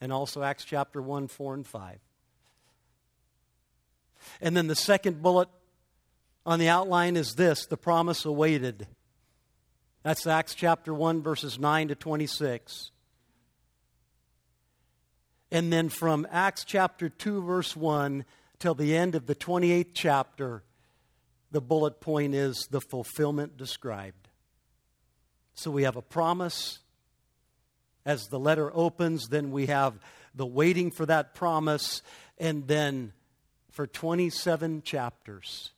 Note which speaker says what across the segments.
Speaker 1: and also Acts chapter 1, 4, and 5. And then the second bullet on the outline is this the promise awaited. That's Acts chapter 1, verses 9 to 26. And then from Acts chapter 2, verse 1 till the end of the 28th chapter, the bullet point is the fulfillment described. So we have a promise. As the letter opens, then we have the waiting for that promise. And then for 27 chapters,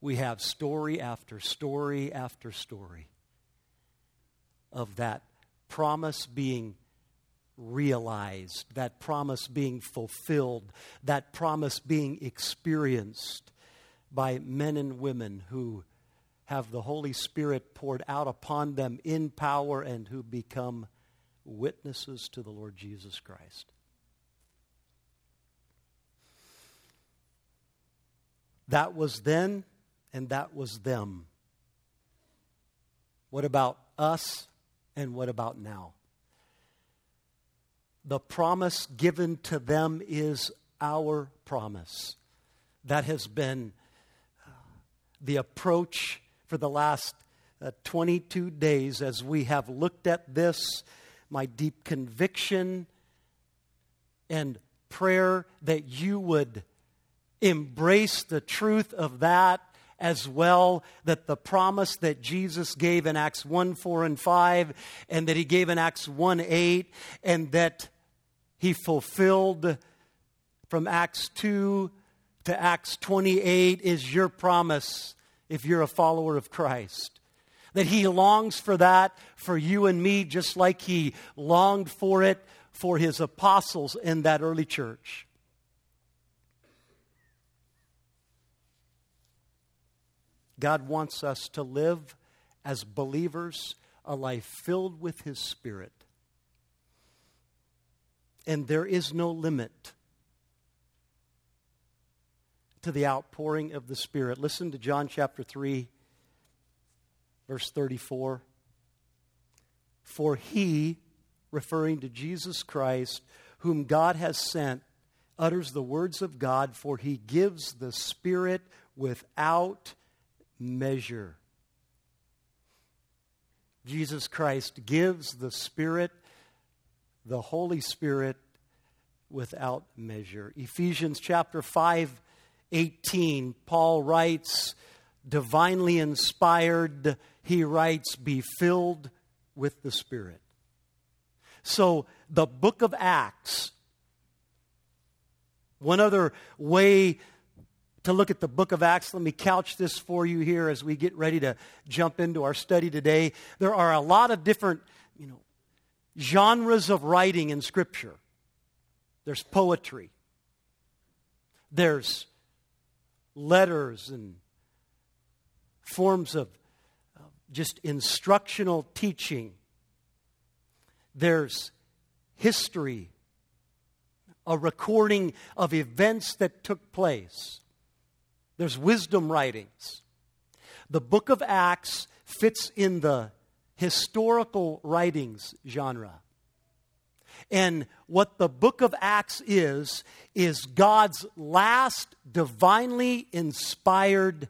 Speaker 1: we have story after story after story of that promise being realized, that promise being fulfilled, that promise being experienced by men and women who have the Holy Spirit poured out upon them in power and who become witnesses to the Lord Jesus Christ. That was then, and that was them. What about us, and what about now? The promise given to them is our promise. That has been uh, the approach for the last uh, 22 days as we have looked at this. My deep conviction and prayer that you would embrace the truth of that as well that the promise that Jesus gave in Acts 1 4 and 5, and that he gave in Acts 1 8, and that he fulfilled from Acts 2 to Acts 28 is your promise if you're a follower of Christ. That he longs for that for you and me, just like he longed for it for his apostles in that early church. God wants us to live as believers a life filled with His Spirit. And there is no limit to the outpouring of the Spirit. Listen to John chapter 3, verse 34. For He, referring to Jesus Christ, whom God has sent, utters the words of God, for He gives the Spirit without measure. Jesus Christ gives the Spirit, the Holy Spirit, without measure. Ephesians chapter 5, 18, Paul writes, divinely inspired, he writes, be filled with the Spirit. So the book of Acts, one other way to look at the book of Acts, let me couch this for you here as we get ready to jump into our study today. There are a lot of different, you know, genres of writing in Scripture. There's poetry. There's letters and forms of just instructional teaching. There's history, a recording of events that took place. There's wisdom writings. The book of Acts fits in the historical writings genre. And what the book of Acts is, is God's last divinely inspired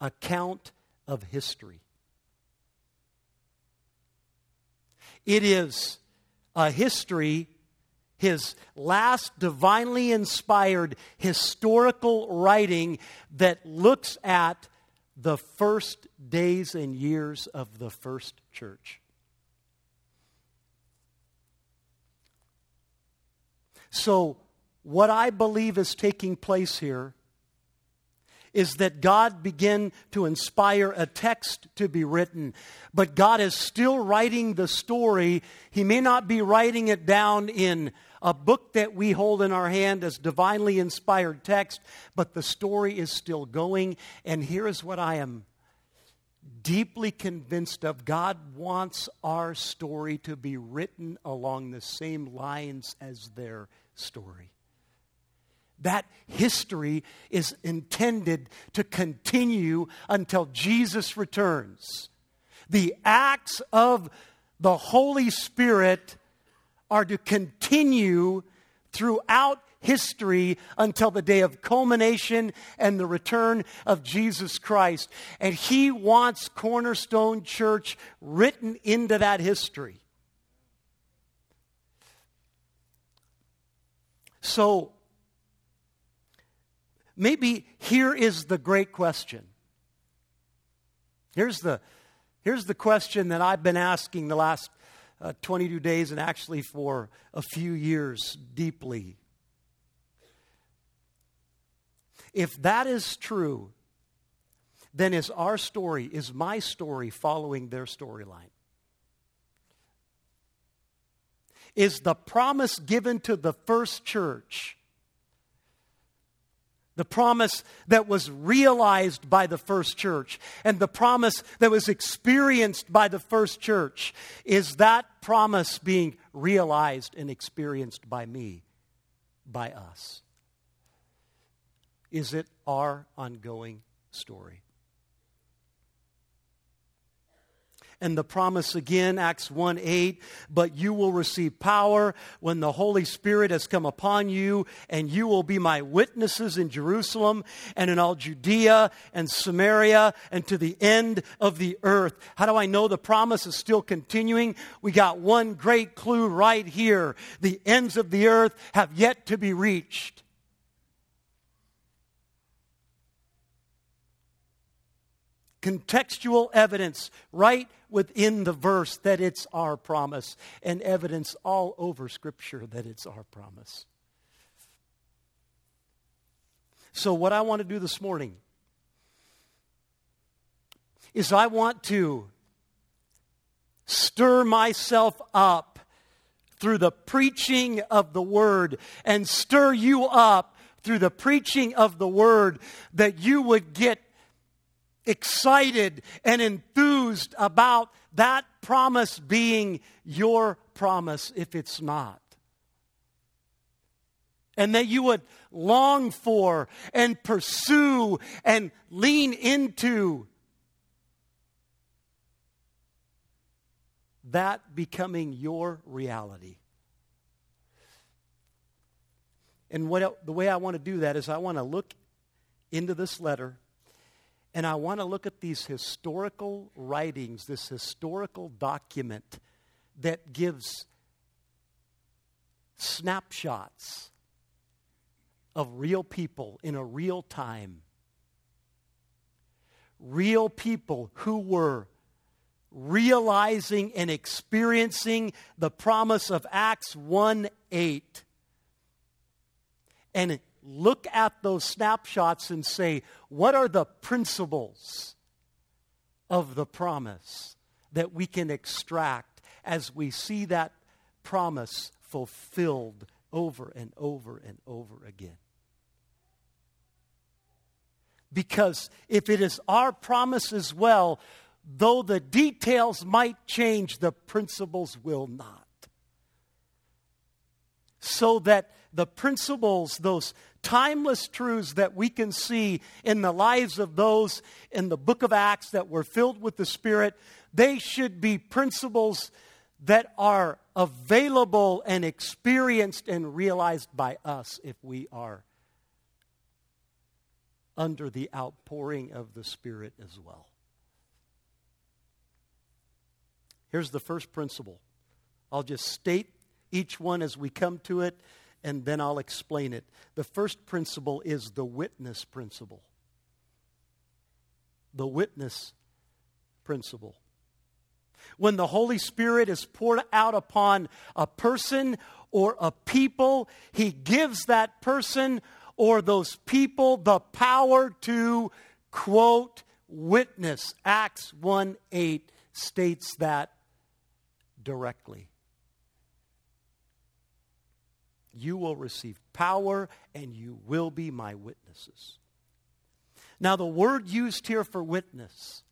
Speaker 1: account of history. It is a history his last divinely inspired historical writing that looks at the first days and years of the first church. So, what I believe is taking place here is that God began to inspire a text to be written, but God is still writing the story. He may not be writing it down in a book that we hold in our hand as divinely inspired text, but the story is still going. And here is what I am deeply convinced of God wants our story to be written along the same lines as their story. That history is intended to continue until Jesus returns. The acts of the Holy Spirit are to continue throughout history until the day of culmination and the return of Jesus Christ. And He wants Cornerstone Church written into that history. So, maybe here is the great question. Here's the, here's the question that I've been asking the last uh, 22 days and actually for a few years deeply. If that is true, then is our story, is my story following their storyline? Is the promise given to the first church, the promise that was realized by the first church, and the promise that was experienced by the first church, is that promise being realized and experienced by me, by us? Is it our ongoing story? And the promise again, Acts 1 8, but you will receive power when the Holy Spirit has come upon you, and you will be my witnesses in Jerusalem and in all Judea and Samaria and to the end of the earth. How do I know the promise is still continuing? We got one great clue right here. The ends of the earth have yet to be reached. contextual evidence right within the verse that it's our promise, and evidence all over Scripture that it's our promise. So, what I want to do this morning is I want to stir myself up through the preaching of the Word and stir you up through the preaching of the Word that you would get excited and enthused about that promise being your promise if it's not. And that you would long for and pursue and lean into that becoming your reality. And what, the way I want to do that is I want to look into this letter and I want to look at these historical writings, this historical document that gives snapshots of real people in a real time. Real people who were realizing and experiencing the promise of Acts 1 8. And look at those snapshots and say, what are the principles of the promise that we can extract as we see that promise fulfilled over and over and over again? Because if it is our promise as well, though the details might change, the principles will not. So that the principles, those timeless truths that we can see in the lives of those in the book of Acts that were filled with the Spirit, they should be principles that are available and experienced and realized by us if we are under the outpouring of the Spirit as well. Here's the first principle. I'll just state each one as we come to it and then I'll explain it. The first principle is the witness principle. The witness principle. When the Holy Spirit is poured out upon a person or a people, He gives that person or those people the power to, quote, witness. Acts 1 8 states that directly you will receive power and you will be my witnesses. Now, the word used here for witness,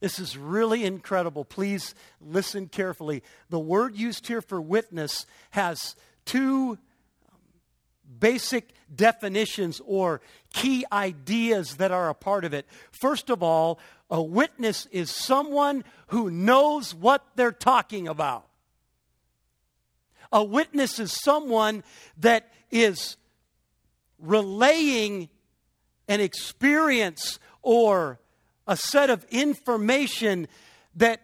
Speaker 1: this is really incredible. Please listen carefully. The word used here for witness has two um, basic definitions or key ideas that are a part of it. First of all, a witness is someone who knows what they're talking about. A witness is someone that is relaying an experience or a set of information that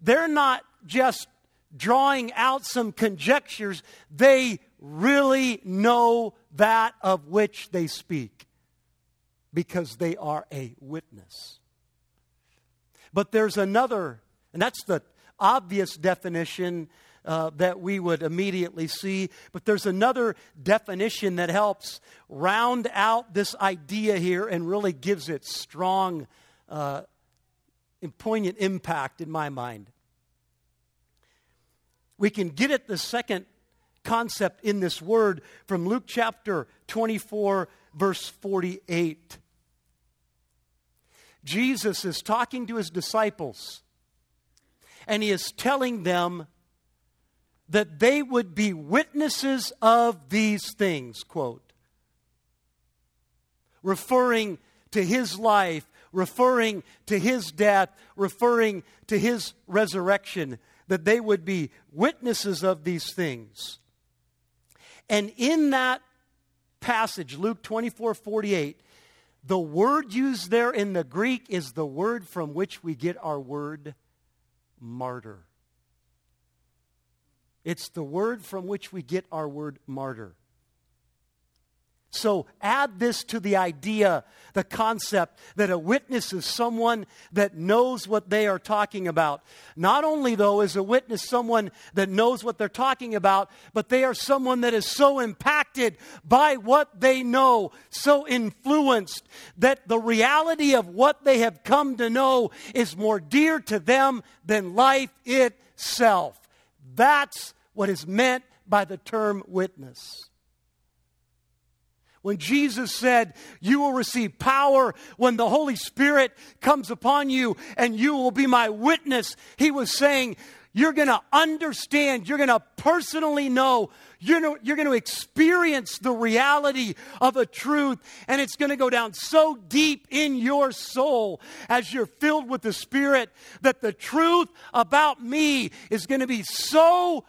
Speaker 1: they're not just drawing out some conjectures, they really know that of which they speak because they are a witness. But there's another, and that's the obvious definition uh, that we would immediately see. But there's another definition that helps round out this idea here and really gives it strong uh, poignant impact in my mind. We can get at the second concept in this word from Luke chapter 24, verse 48. Jesus is talking to his disciples, and he is telling them that they would be witnesses of these things, quote. Referring to his life, referring to his death, referring to his resurrection, that they would be witnesses of these things. And in that passage, Luke 24 48, the word used there in the Greek is the word from which we get our word martyr. It's the word from which we get our word martyr. So add this to the idea, the concept that a witness is someone that knows what they are talking about. Not only, though, is a witness someone that knows what they're talking about, but they are someone that is so impacted by what they know, so influenced that the reality of what they have come to know is more dear to them than life itself. That's what is meant by the term witness. When Jesus said, You will receive power when the Holy Spirit comes upon you and you will be my witness, he was saying, You're going to understand, you're going to personally know, you're going, to, experience the reality of a truth, and it's going to go down so deep in your soul as you're filled with the Spirit that the truth about me is going to be so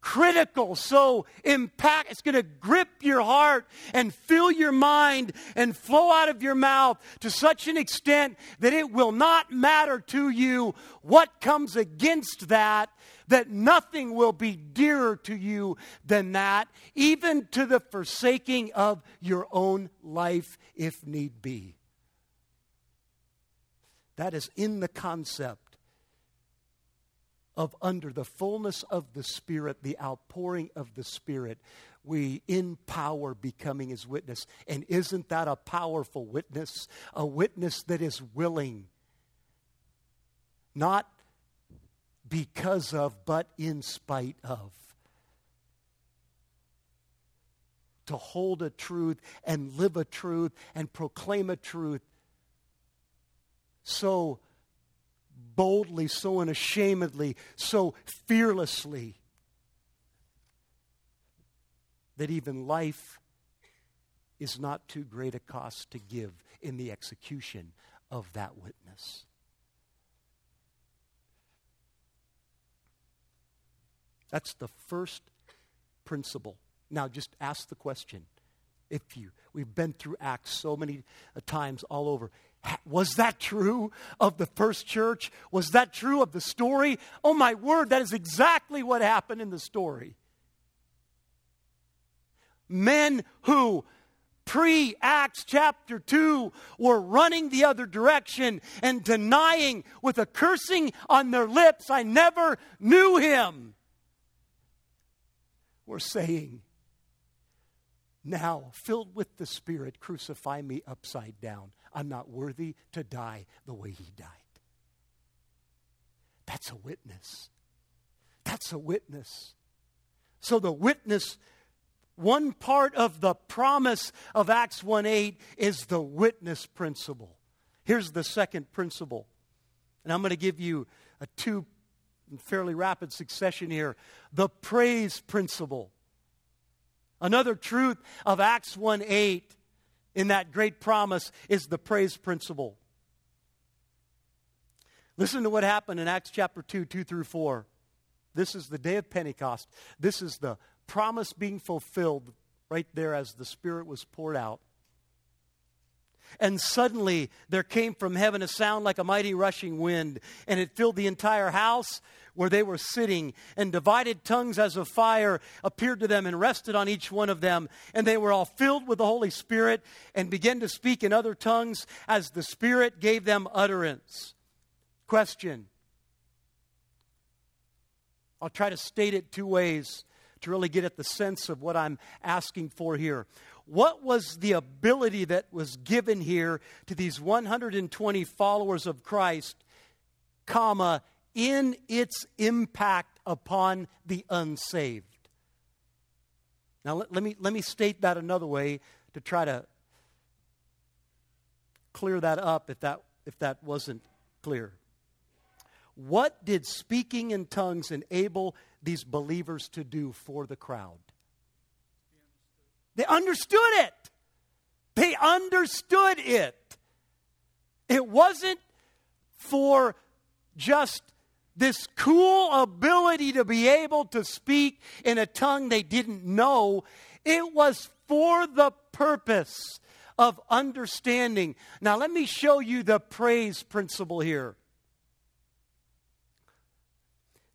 Speaker 1: critical, so impact. It's going to grip your heart and fill your mind and flow out of your mouth to such an extent that it will not matter to you what comes against that, that nothing will be dearer to you than that, even to the forsaking of your own life if need be. That is in the concept of under the fullness of the Spirit, the outpouring of the Spirit, we in power becoming his witness. And isn't that a powerful witness? A witness that is willing, not because of, but in spite of. To hold a truth and live a truth and proclaim a truth so boldly, so unashamedly, so fearlessly that even life is not too great a cost to give in the execution of that witness. That's the first principle. Now, just ask the question. If you, we've been through Acts so many uh, times all over. Was that true of the first church? Was that true of the story? Oh, my word, that is exactly what happened in the story. Men who pre Acts chapter 2 were running the other direction and denying with a cursing on their lips, I never knew him, were saying, Now, filled with the Spirit, crucify me upside down. I'm not worthy to die the way he died. That's a witness. That's a witness. So the witness, one part of the promise of Acts 1 8 is the witness principle. Here's the second principle. And I'm going to give you a two fairly rapid succession here. The praise principle. Another truth of Acts 1 8 in that great promise is the praise principle. Listen to what happened in Acts chapter 2, 2 through 4. This is the day of Pentecost. This is the promise being fulfilled right there as the Spirit was poured out. And suddenly there came from heaven a sound like a mighty rushing wind, and it filled the entire house where they were sitting. And divided tongues as of fire appeared to them and rested on each one of them. And they were all filled with the Holy Spirit and began to speak in other tongues as the Spirit gave them utterance. Question I'll try to state it two ways to really get at the sense of what I'm asking for here. What was the ability that was given here to these 120 followers of Christ, comma, in its impact upon the unsaved? Now, let, let, me, let me state that another way to try to clear that up if that, if that wasn't clear. What did speaking in tongues enable these believers to do for the crowd? They understood it. They understood it. It wasn't for just this cool ability to be able to speak in a tongue they didn't know. It was for the purpose of understanding. Now, let me show you the praise principle here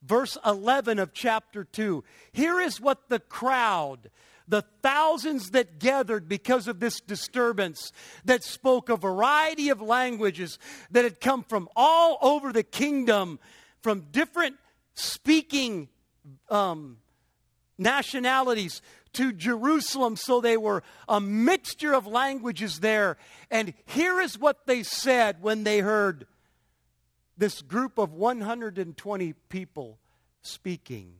Speaker 1: verse 11 of chapter 2. Here is what the crowd, the thousands that gathered because of this disturbance, that spoke a variety of languages that had come from all over the kingdom, from different speaking um, nationalities to Jerusalem, so they were a mixture of languages there. And here is what they said when they heard this group of 120 people speaking.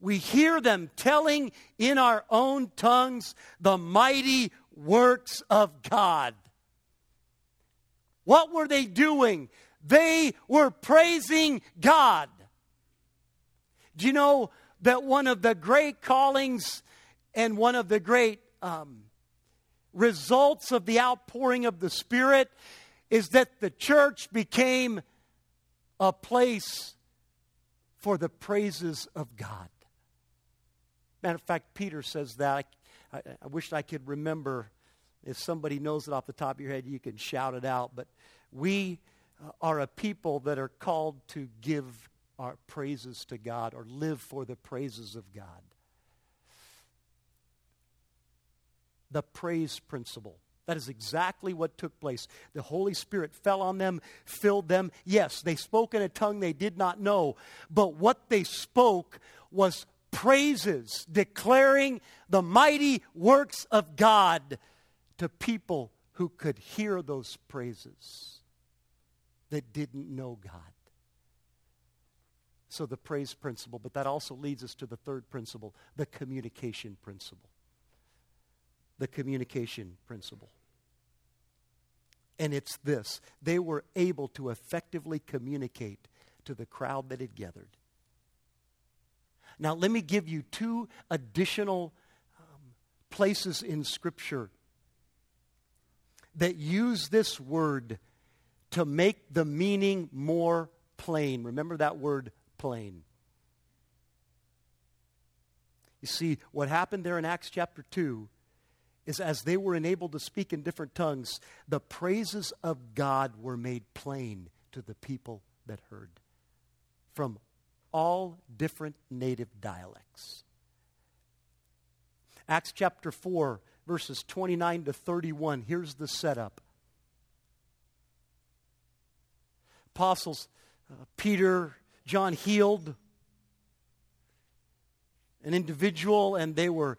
Speaker 1: We hear them telling in our own tongues the mighty works of God. What were they doing? They were praising God. Do you know that one of the great callings and one of the great um, results of the outpouring of the Spirit is that the church became a place for the praises of God. Matter of fact, Peter says that. I, I, I wish I could remember. If somebody knows it off the top of your head, you can shout it out. But we are a people that are called to give our praises to God or live for the praises of God. The praise principle. That is exactly what took place. The Holy Spirit fell on them, filled them. Yes, they spoke in a tongue they did not know, but what they spoke was praises, declaring the mighty works of God to people who could hear those praises that didn't know God. So, the praise principle, but that also leads us to the third principle the communication principle. The communication principle. And it's this they were able to effectively communicate to the crowd that had gathered. Now, let me give you two additional um, places in Scripture that use this word to make the meaning more plain. Remember that word plain. You see, what happened there in Acts chapter 2 is as they were enabled to speak in different tongues, the praises of God were made plain to the people that heard from all different native dialects. Acts chapter 4, verses 29 to 31. Here's the setup. Apostles uh, Peter, John healed an individual, and they were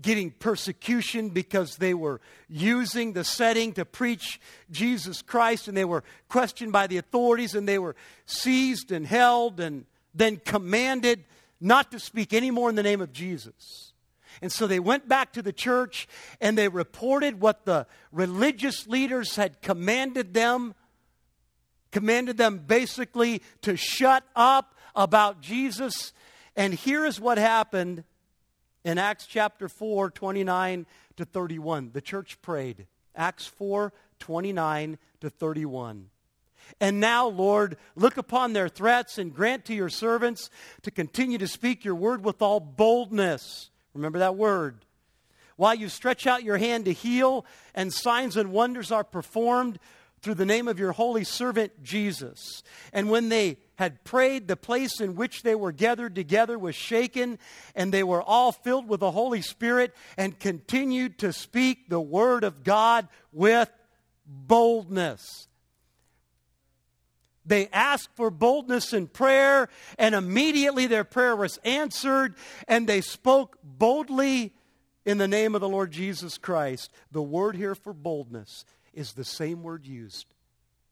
Speaker 1: getting persecution because they were using the setting to preach Jesus Christ and they were questioned by the authorities and they were seized and held and then commanded not to speak anymore in the name of Jesus. And so they went back to the church and they reported what the religious leaders had commanded them commanded them basically to shut up about Jesus. And here is what happened in Acts chapter 4, 29 to 31, the church prayed. Acts 4, 29 to 31. And now, Lord, look upon their threats and grant to your servants to continue to speak your word with all boldness. Remember that word. While you stretch out your hand to heal, and signs and wonders are performed through the name of your holy servant Jesus. And when they had prayed, the place in which they were gathered together was shaken, and they were all filled with the Holy Spirit and continued to speak the word of God with boldness. They asked for boldness in prayer, and immediately their prayer was answered, and they spoke boldly in the name of the Lord Jesus Christ. The word here for boldness is the same word used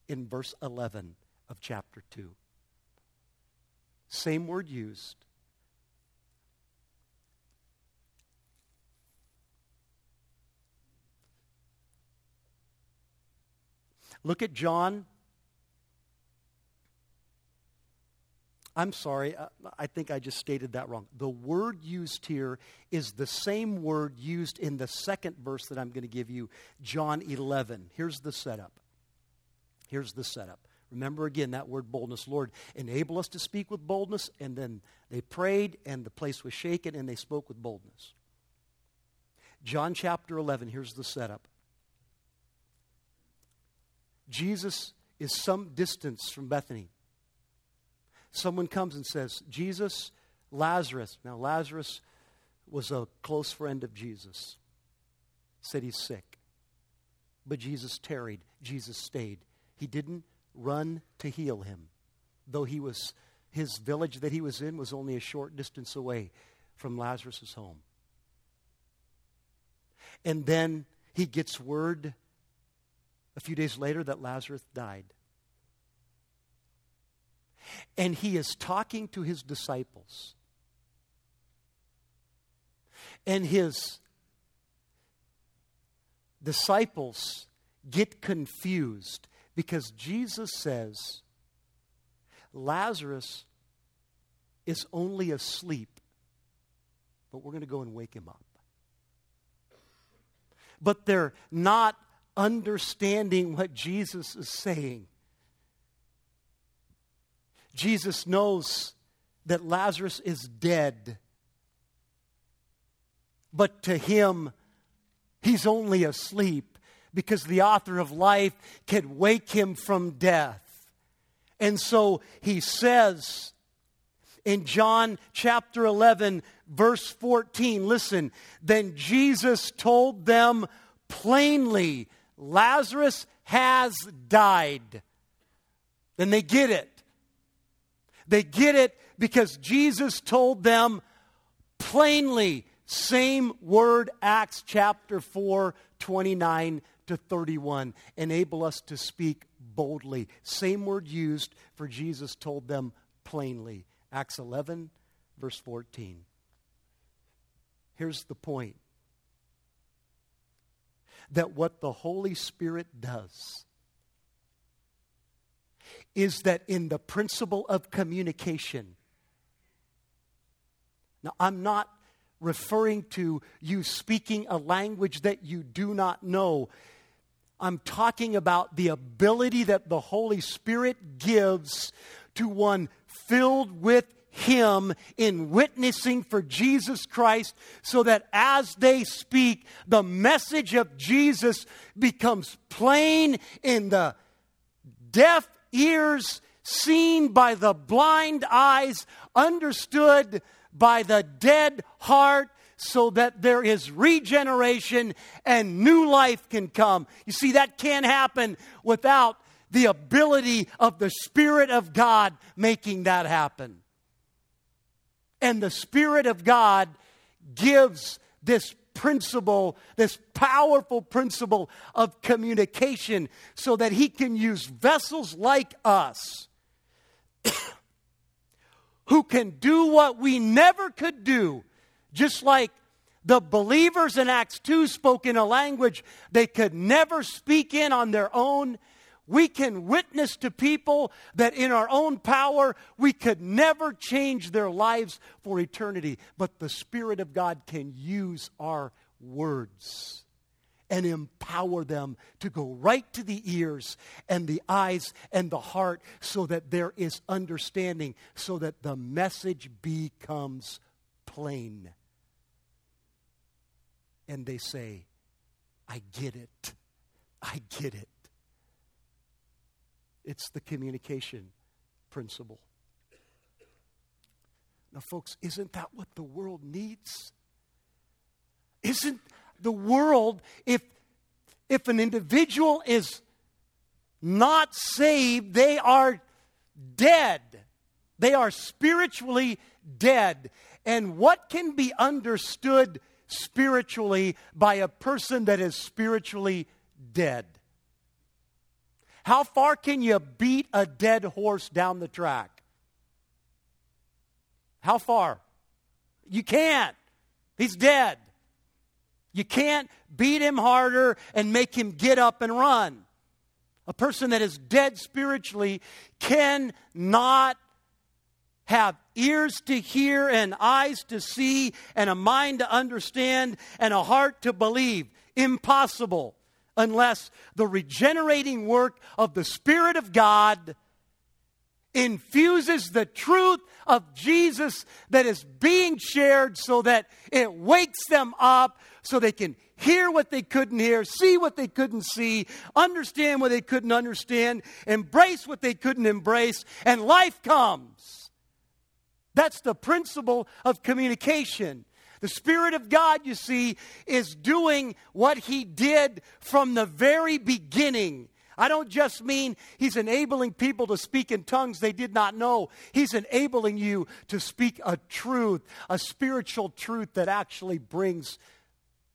Speaker 1: in verse 11 of chapter 2. Same word used. Look at John I'm sorry, uh, I think I just stated that wrong. The word used here is the same word used in the second verse that I'm going to give you, John 11. Here's the setup. Here's the setup. Remember again that word boldness. Lord, enable us to speak with boldness. And then they prayed, and the place was shaken, and they spoke with boldness. John chapter 11, here's the setup. Jesus is some distance from Bethany someone comes and says, Jesus, Lazarus. Now, Lazarus was a close friend of Jesus, said he's sick. But Jesus tarried, Jesus stayed. He didn't run to heal him, though he was, his village that he was in was only a short distance away from Lazarus' home. And then he gets word a few days later that Lazarus died. And he is talking to his disciples. And his disciples get confused because Jesus says Lazarus is only asleep, but we're going to go and wake him up. But they're not understanding what Jesus is saying. Jesus knows that Lazarus is dead. But to him, he's only asleep because the author of life can wake him from death. And so he says in John chapter 11, verse 14, listen, then Jesus told them plainly, Lazarus has died. Then they get it. They get it because Jesus told them plainly, same word, Acts chapter 4, 29 to 31. Enable us to speak boldly. Same word used for Jesus told them plainly. Acts 11, verse 14. Here's the point that what the Holy Spirit does is that in the principle of communication, now I'm not referring to you speaking a language that you do not know. I'm talking about the ability that the Holy Spirit gives to one filled with Him in witnessing for Jesus Christ, so that as they speak, the message of Jesus becomes plain in the deaf ears, seen by the blind eyes, understood by the dead heart, so that there is regeneration and new life can come. You see, that can't happen without the ability of the Spirit of God making that happen. And the Spirit of God gives this principle, this powerful principle of communication, so that he can use vessels like us who can do what we never could do, just like the believers in Acts 2 spoke in a language they could never speak in on their own. We can witness to people that in our own power we could never change their lives for eternity. But the Spirit of God can use our words. and empower them to go right to the ears and the eyes and the heart so that there is understanding, so that the message becomes plain. And they say, I get it. I get it. It's the communication principle. Now, folks, isn't that what the world needs? Isn't the world, if, if an individual is not saved, they are dead. They are spiritually dead. And what can be understood spiritually by a person that is spiritually dead? How far can you beat a dead horse down the track? How far? You can't. He's dead. You can't beat him harder and make him get up and run. A person that is dead spiritually cannot have ears to hear and eyes to see and a mind to understand and a heart to believe. Impossible unless the regenerating work of the Spirit of God infuses the truth of Jesus that is being shared so that it wakes them up so they can hear what they couldn't hear, see what they couldn't see, understand what they couldn't understand, embrace what they couldn't embrace, and life comes. That's the principle of communication. The Spirit of God, you see, is doing what He did from the very beginning. I don't just mean He's enabling people to speak in tongues they did not know. He's enabling you to speak a truth, a spiritual truth that actually brings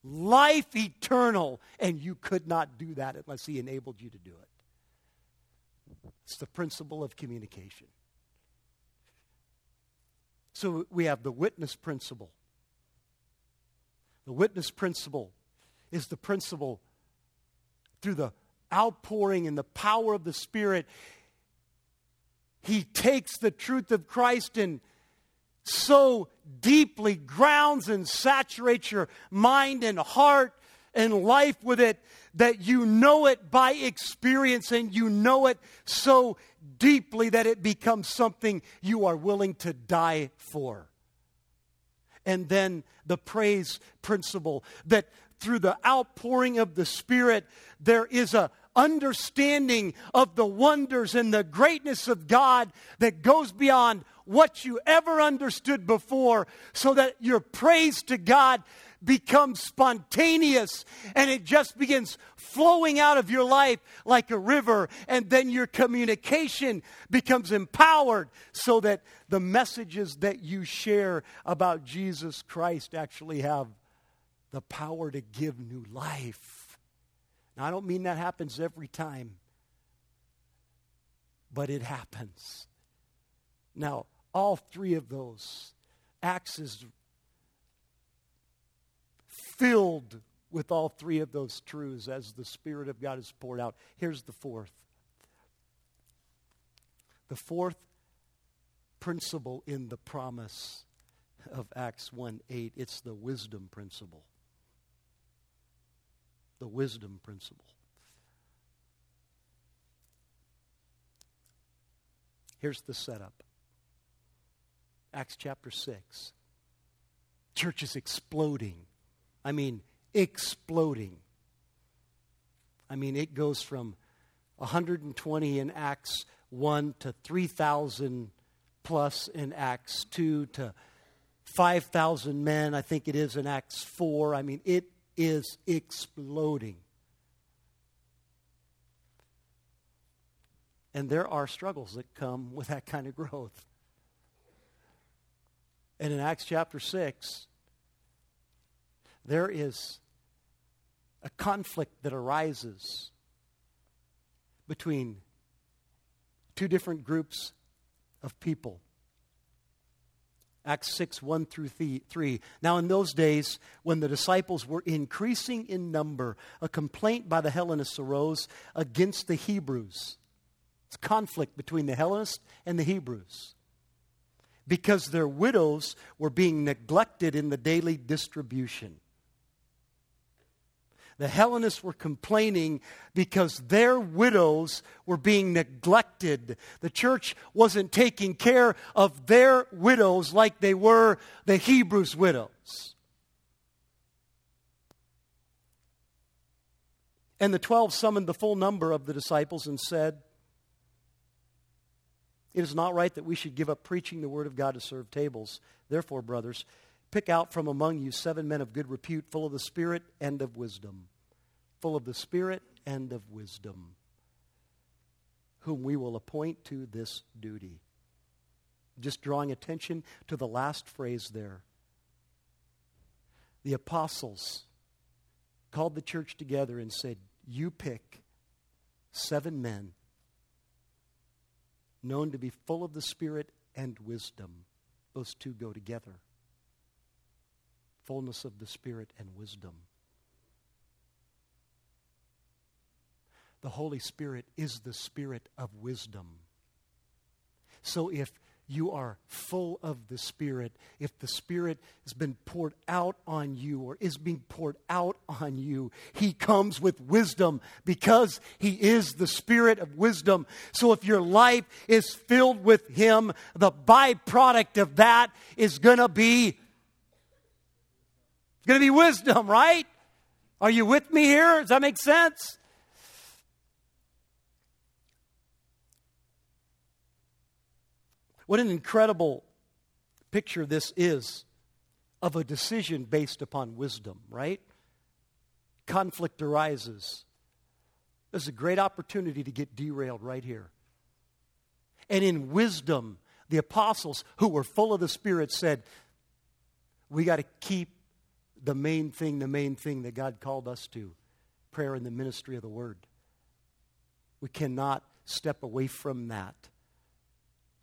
Speaker 1: life eternal. And you could not do that unless He enabled you to do it. It's the principle of communication. So we have the witness principle. The witness principle is the principle through the outpouring and the power of the Spirit. He takes the truth of Christ and so deeply grounds and saturates your mind and heart and life with it that you know it by experience and you know it so deeply that it becomes something you are willing to die for and then the praise principle that through the outpouring of the Spirit, there is a understanding of the wonders and the greatness of God that goes beyond what you ever understood before, so that your praise to God becomes spontaneous and it just begins flowing out of your life like a river, and then your communication becomes empowered so that the messages that you share about Jesus Christ actually have the power to give new life. Now, I don't mean that happens every time, but it happens. Now, all three of those, Acts is filled with all three of those truths as the Spirit of God is poured out. Here's the fourth. The fourth principle in the promise of Acts 1 8, it's the wisdom principle. The wisdom principle. Here's the setup Acts chapter 6. Church is exploding I mean, exploding. I mean, it goes from 120 in Acts 1 to 3,000 plus in Acts 2 to 5,000 men, I think it is in Acts 4. I mean, it is exploding. And there are struggles that come with that kind of growth. And in Acts chapter 6, there is a conflict that arises between two different groups of people. Acts 6, 1 through 3. Now, in those days, when the disciples were increasing in number, a complaint by the Hellenists arose against the Hebrews. It's conflict between the Hellenists and the Hebrews because their widows were being neglected in the daily distribution. The Hellenists were complaining because their widows were being neglected. The church wasn't taking care of their widows like they were the Hebrews' widows. And the twelve summoned the full number of the disciples and said, It is not right that we should give up preaching the word of God to serve tables. Therefore, brothers, Pick out from among you seven men of good repute, full of the Spirit and of wisdom. Full of the Spirit and of wisdom, whom we will appoint to this duty. Just drawing attention to the last phrase there. The apostles called the church together and said, You pick seven men known to be full of the Spirit and wisdom. Those two go together fullness of the Spirit and wisdom. The Holy Spirit is the Spirit of wisdom. So if you are full of the Spirit, if the Spirit has been poured out on you or is being poured out on you, He comes with wisdom because He is the Spirit of wisdom. So if your life is filled with Him, the byproduct of that is going to be it's going to be wisdom, right? Are you with me here? Does that make sense? What an incredible picture this is of a decision based upon wisdom, right? Conflict arises. There's a great opportunity to get derailed right here. And in wisdom, the apostles who were full of the Spirit said, We got to keep the main thing, the main thing that God called us to prayer and the ministry of the word. We cannot step away from that.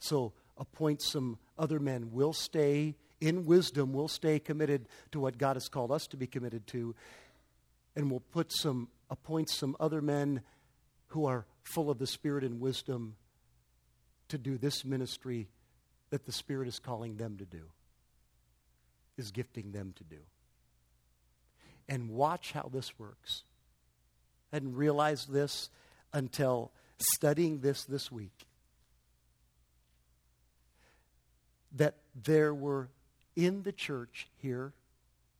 Speaker 1: So appoint some other men. We'll stay in wisdom, we'll stay committed to what God has called us to be committed to, and we'll put some appoint some other men who are full of the Spirit and wisdom to do this ministry that the Spirit is calling them to do, is gifting them to do and watch how this works. I hadn't realized this until studying this this week. That there were in the church here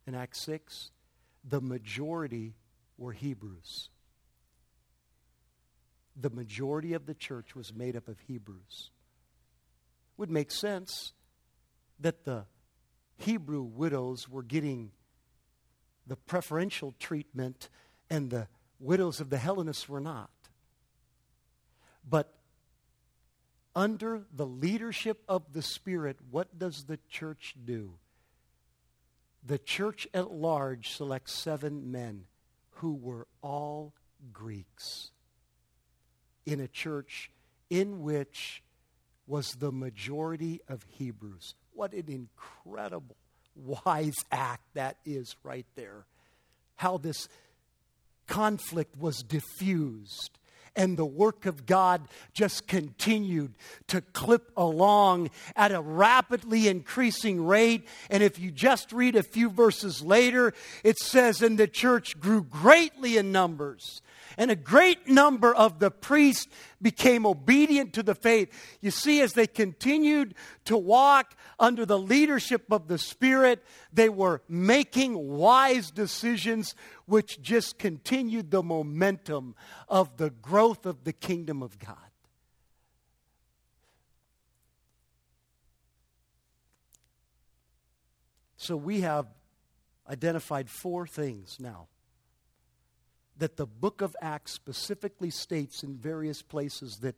Speaker 1: in Acts 6, the majority were Hebrews. The majority of the church was made up of Hebrews. Would make sense that the Hebrew widows were getting the preferential treatment, and the widows of the Hellenists were not. But under the leadership of the Spirit, what does the church do? The church at large selects seven men who were all Greeks in a church in which was the majority of Hebrews. What an incredible wise act that is right there. How this conflict was diffused and the work of God just continued to clip along at a rapidly increasing rate. And if you just read a few verses later, it says, And the church grew greatly in numbers and a great number of the priests became obedient to the faith. You see, as they continued to walk under the leadership of the Spirit, they were making wise decisions which just continued the momentum of the growth of the kingdom of God. So we have identified four things now that the book of Acts specifically states in various places that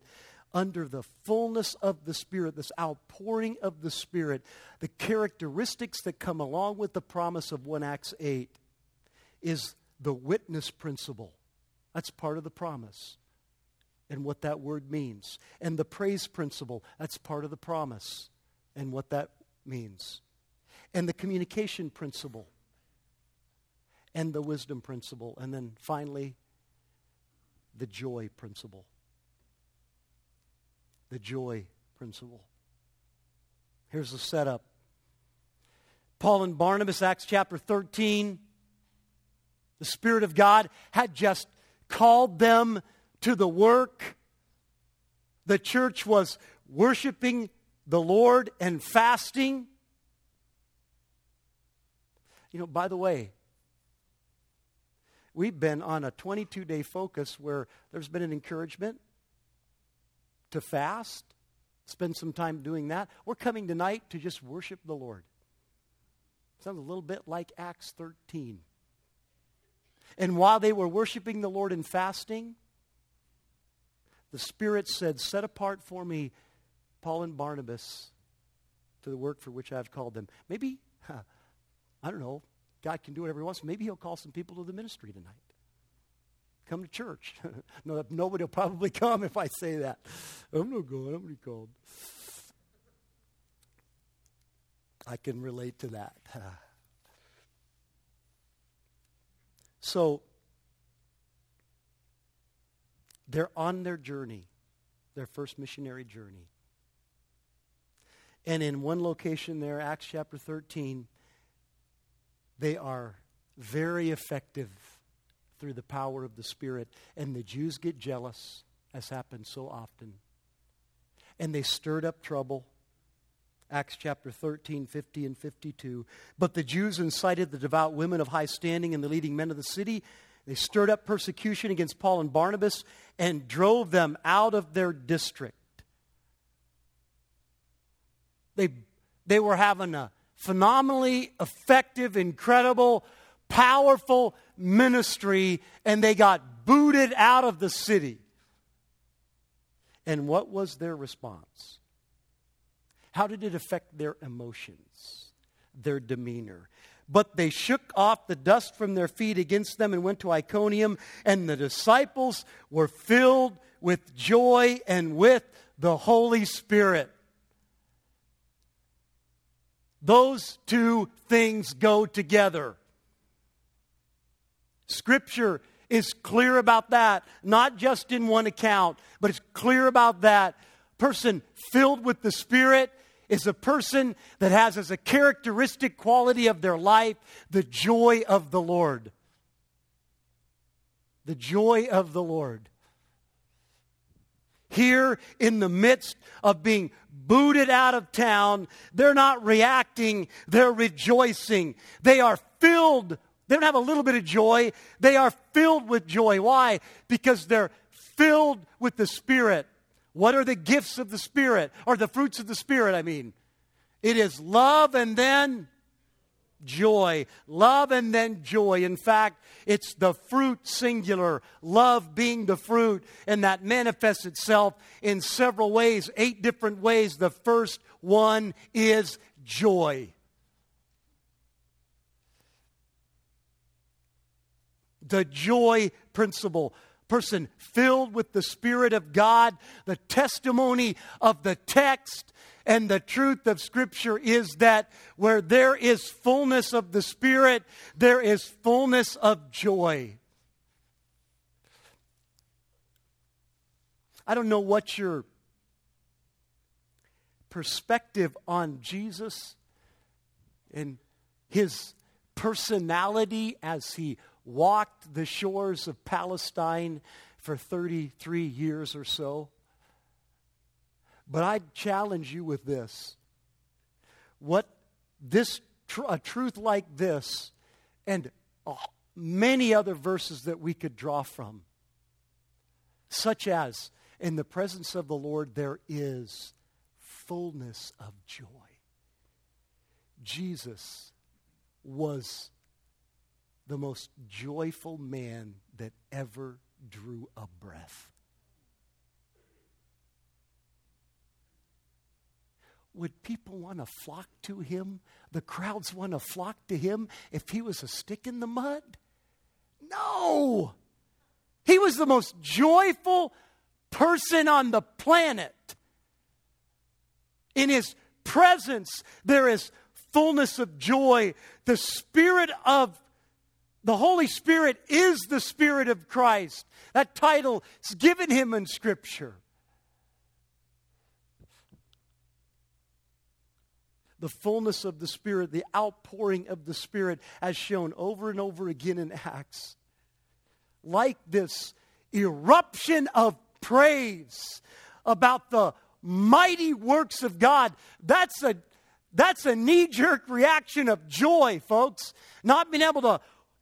Speaker 1: under the fullness of the Spirit, this outpouring of the Spirit, the characteristics that come along with the promise of 1 Acts 8 is the witness principle. That's part of the promise and what that word means. And the praise principle, that's part of the promise and what that means. And the communication principle and the wisdom principle. And then finally, the joy principle. The joy principle. Here's the setup Paul and Barnabas, Acts chapter 13. The Spirit of God had just called them to the work. The church was worshiping the Lord and fasting. You know, by the way, we've been on a 22 day focus where there's been an encouragement to fast, spend some time doing that. We're coming tonight to just worship the Lord. Sounds a little bit like Acts 13. And while they were worshiping the Lord and fasting, the Spirit said, Set apart for me Paul and Barnabas to the work for which I have called them. Maybe, I don't know, God can do whatever He wants. Maybe He'll call some people to the ministry tonight. Come to church. no, nobody will probably come if I say that. I'm not going, I'm already called. I can relate to that. so, they're on their journey, their first missionary journey. And in one location there, Acts chapter 13, they are very effective through the power of the Spirit. And the Jews get jealous, as happens so often. And they stirred up trouble. Acts chapter 13, 50 and 52. But the Jews incited the devout women of high standing and the leading men of the city. They stirred up persecution against Paul and Barnabas and drove them out of their district. They, they were having a phenomenally effective, incredible, powerful ministry, and they got booted out of the city. And what was their response? How did it affect their emotions, their demeanor? But they shook off the dust from their feet against them and went to Iconium, and the disciples were filled with joy and with the Holy Spirit. Those two things go together. Scripture is clear about that, not just in one account, but it's clear about that. Person filled with the Spirit is a person that has as a characteristic quality of their life the joy of the Lord. The joy of the Lord. Here, in the midst of being booted out of town, they're not reacting, they're rejoicing. They are filled, they don't have a little bit of joy, they are filled with joy. Why? Because they're filled with the Spirit. What are the gifts of the Spirit? Or the fruits of the Spirit, I mean. It is love and then joy. Love and then joy. In fact, it's the fruit singular, love being the fruit, and that manifests itself in several ways, eight different ways. The first one is joy. The joy principle person filled with the Spirit of God, the testimony of the text and the truth of Scripture is that where there is fullness of the Spirit, there is fullness of joy. I don't know what your perspective on Jesus and his personality as he walked the shores of Palestine for 33 years or so. But I challenge you with this. What this tr- a truth like this and uh, many other verses that we could draw from such as in the presence of the Lord there is fullness of joy. Jesus was the most joyful man that ever drew a breath. Would people want to flock to him? The crowds want to flock to him if he was a stick in the mud? No! He was the most joyful person on the planet. In his presence, there is fullness of joy. The Spirit of the Holy Spirit is the Spirit of Christ. That title is given him in Scripture. The fullness of the Spirit, the outpouring of the Spirit, as shown over and over again in Acts. Like this eruption of praise about the mighty works of God. That's a, that's a knee jerk reaction of joy, folks. Not being able to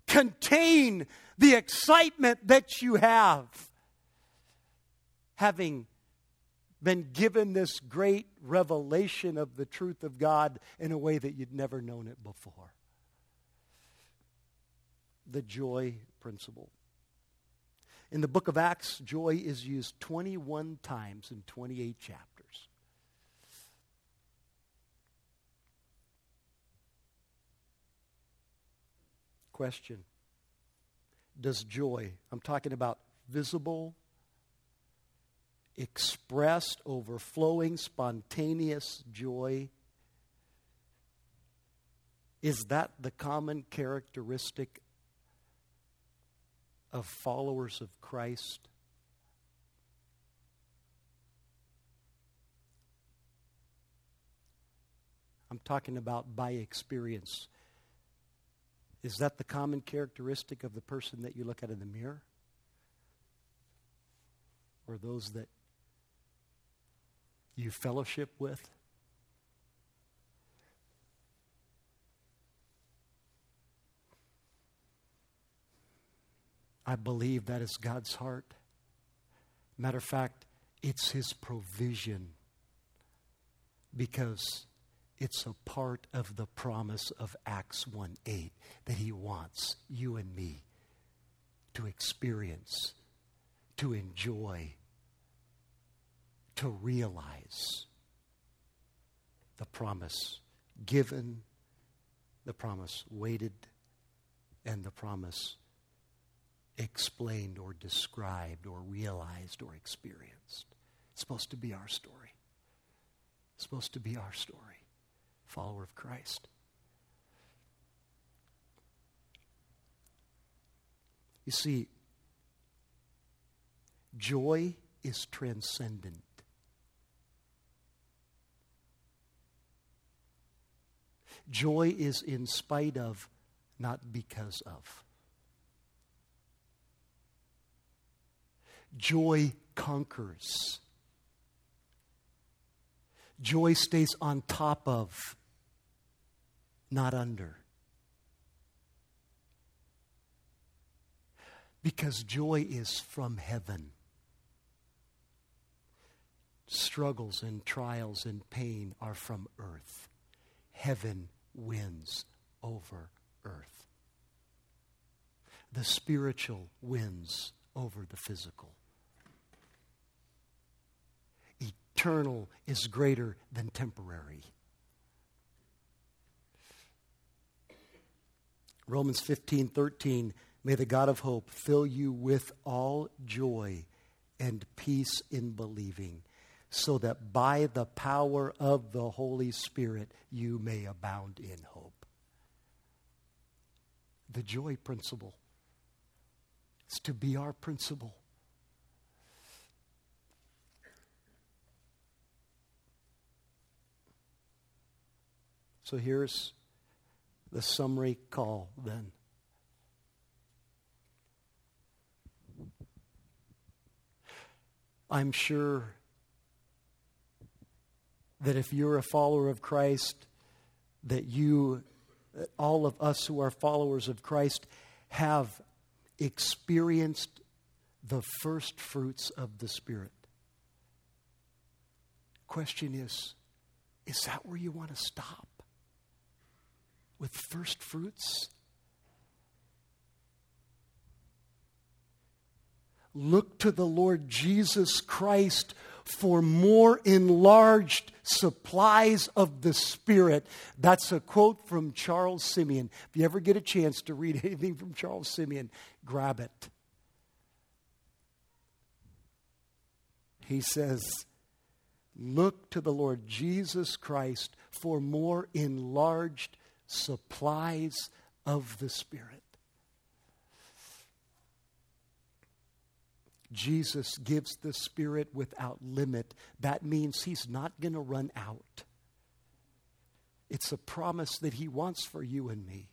Speaker 1: contain the excitement that you have. Having been given this great revelation of the truth of God in a way that you'd never known it before. The joy principle. In the book of Acts, joy is used 21 times in 28 chapters. Question Does joy, I'm talking about visible expressed, overflowing, spontaneous joy. Is that the common characteristic of followers of Christ? I'm talking about by experience. Is that the common characteristic of the person that you look at in the mirror? Or those that you fellowship with? I believe that is God's heart. Matter of fact, it's His provision because it's a part of the promise of Acts 1 8 that He wants you and me to experience, to enjoy, to realize the promise given, the promise waited, and the promise explained or described or realized or experienced. It's supposed to be our story. It's supposed to be our story, follower of Christ. You see, joy is transcendent. Joy is in spite of, not because of. Joy conquers. Joy stays on top of, not under. Because joy is from heaven. Struggles and trials and pain are from earth. Heaven wins over earth. The spiritual wins over the physical. Eternal is greater than temporary. Romans 15 13, may the God of hope fill you with all joy and peace in believing so that by the power of the Holy Spirit you may abound in hope. The joy principle is to be our principle. So here's the summary call then. I'm sure that if you're a follower of Christ, that you, that all of us who are followers of Christ, have experienced the first fruits of the Spirit. Question is is that where you want to stop? With first fruits? Look to the Lord Jesus Christ for more enlarged supplies of the Spirit. That's a quote from Charles Simeon. If you ever get a chance to read anything from Charles Simeon, grab it. He says, Look to the Lord Jesus Christ for more enlarged supplies of the Spirit. Jesus gives the Spirit without limit. That means He's not going to run out. It's a promise that He wants for you and me.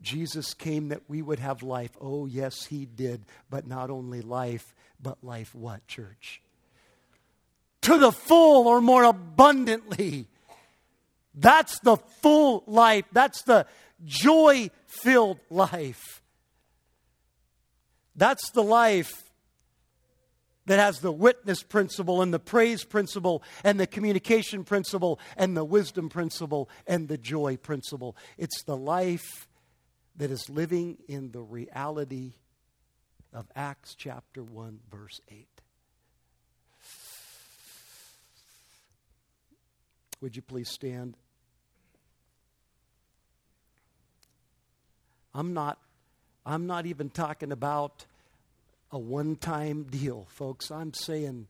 Speaker 1: Jesus came that we would have life. Oh, yes, He did. But not only life, but life what, church? To the full or more abundantly. That's the full life. That's the joy filled life. That's the life that has the witness principle and the praise principle and the communication principle and the wisdom principle and the joy principle. It's the life that is living in the reality of Acts chapter 1, verse 8. Would you please stand? I'm not I'm not even talking about a one-time deal, folks. I'm saying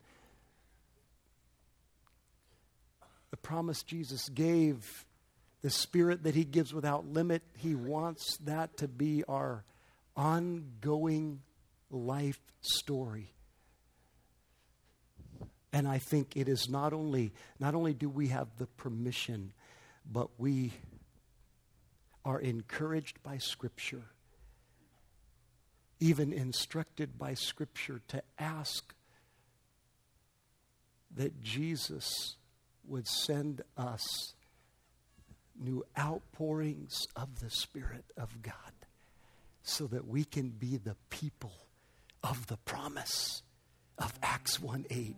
Speaker 1: the promise Jesus gave the Spirit that He gives without limit, He wants that to be our ongoing life story. And I think it is not only, not only do we have the permission, but we are encouraged by Scripture, even instructed by Scripture to ask that Jesus would send us new outpourings of the Spirit of God so that we can be the people of the promise of Acts 1 8.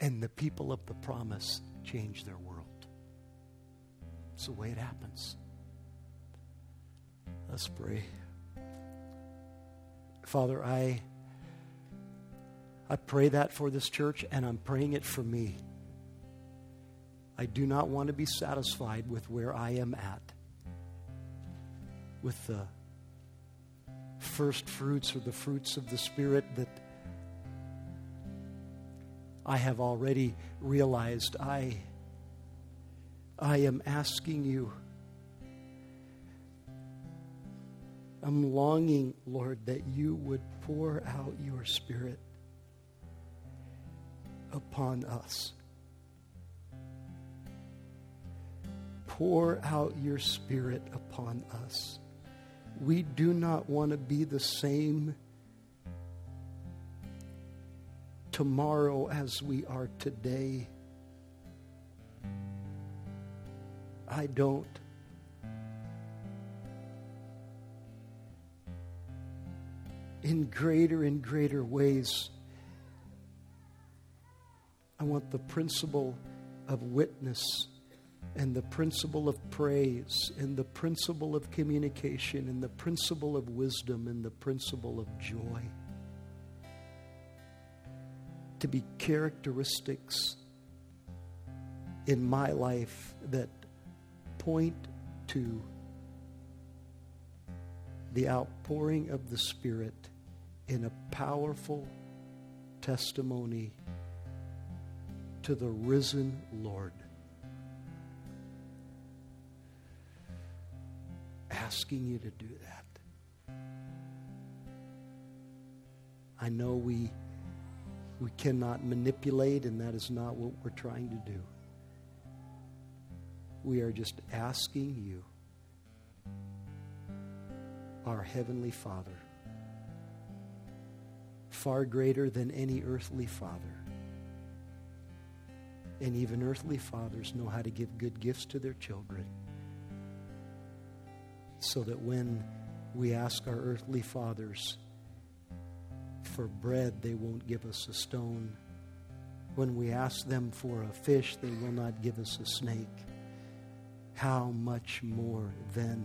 Speaker 1: And the people of the promise change their world. It's the way it happens. Let's pray. Father, I I pray that for this church and I'm praying it for me. I do not want to be satisfied with where I am at, with the first fruits or the fruits of the Spirit that I have already realized. I, I am asking you. I'm longing, Lord, that you would pour out your Spirit upon us. pour out your Spirit upon us. We do not want to be the same tomorrow as we are today. I don't. In greater and greater ways, I want the principle of witness and the principle of praise and the principle of communication and the principle of wisdom and the principle of joy to be characteristics in my life that point to the outpouring of the Spirit in a powerful testimony to the risen Lord. asking you to do that. I know we, we cannot manipulate, and that is not what we're trying to do. We are just asking you, our Heavenly Father, far greater than any earthly father. And even earthly fathers know how to give good gifts to their children so that when we ask our earthly fathers for bread, they won't give us a stone. When we ask them for a fish, they will not give us a snake. How much more then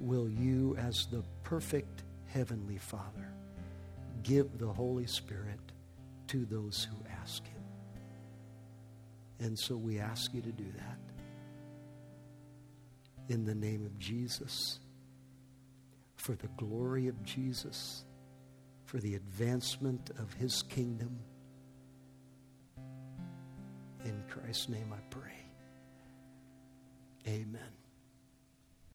Speaker 1: will you, as the perfect Heavenly Father, give the Holy Spirit to those who ask Him? And so we ask you to do that in the name of Jesus, for the glory of Jesus, for the advancement of his kingdom. In Christ's name I pray. Amen.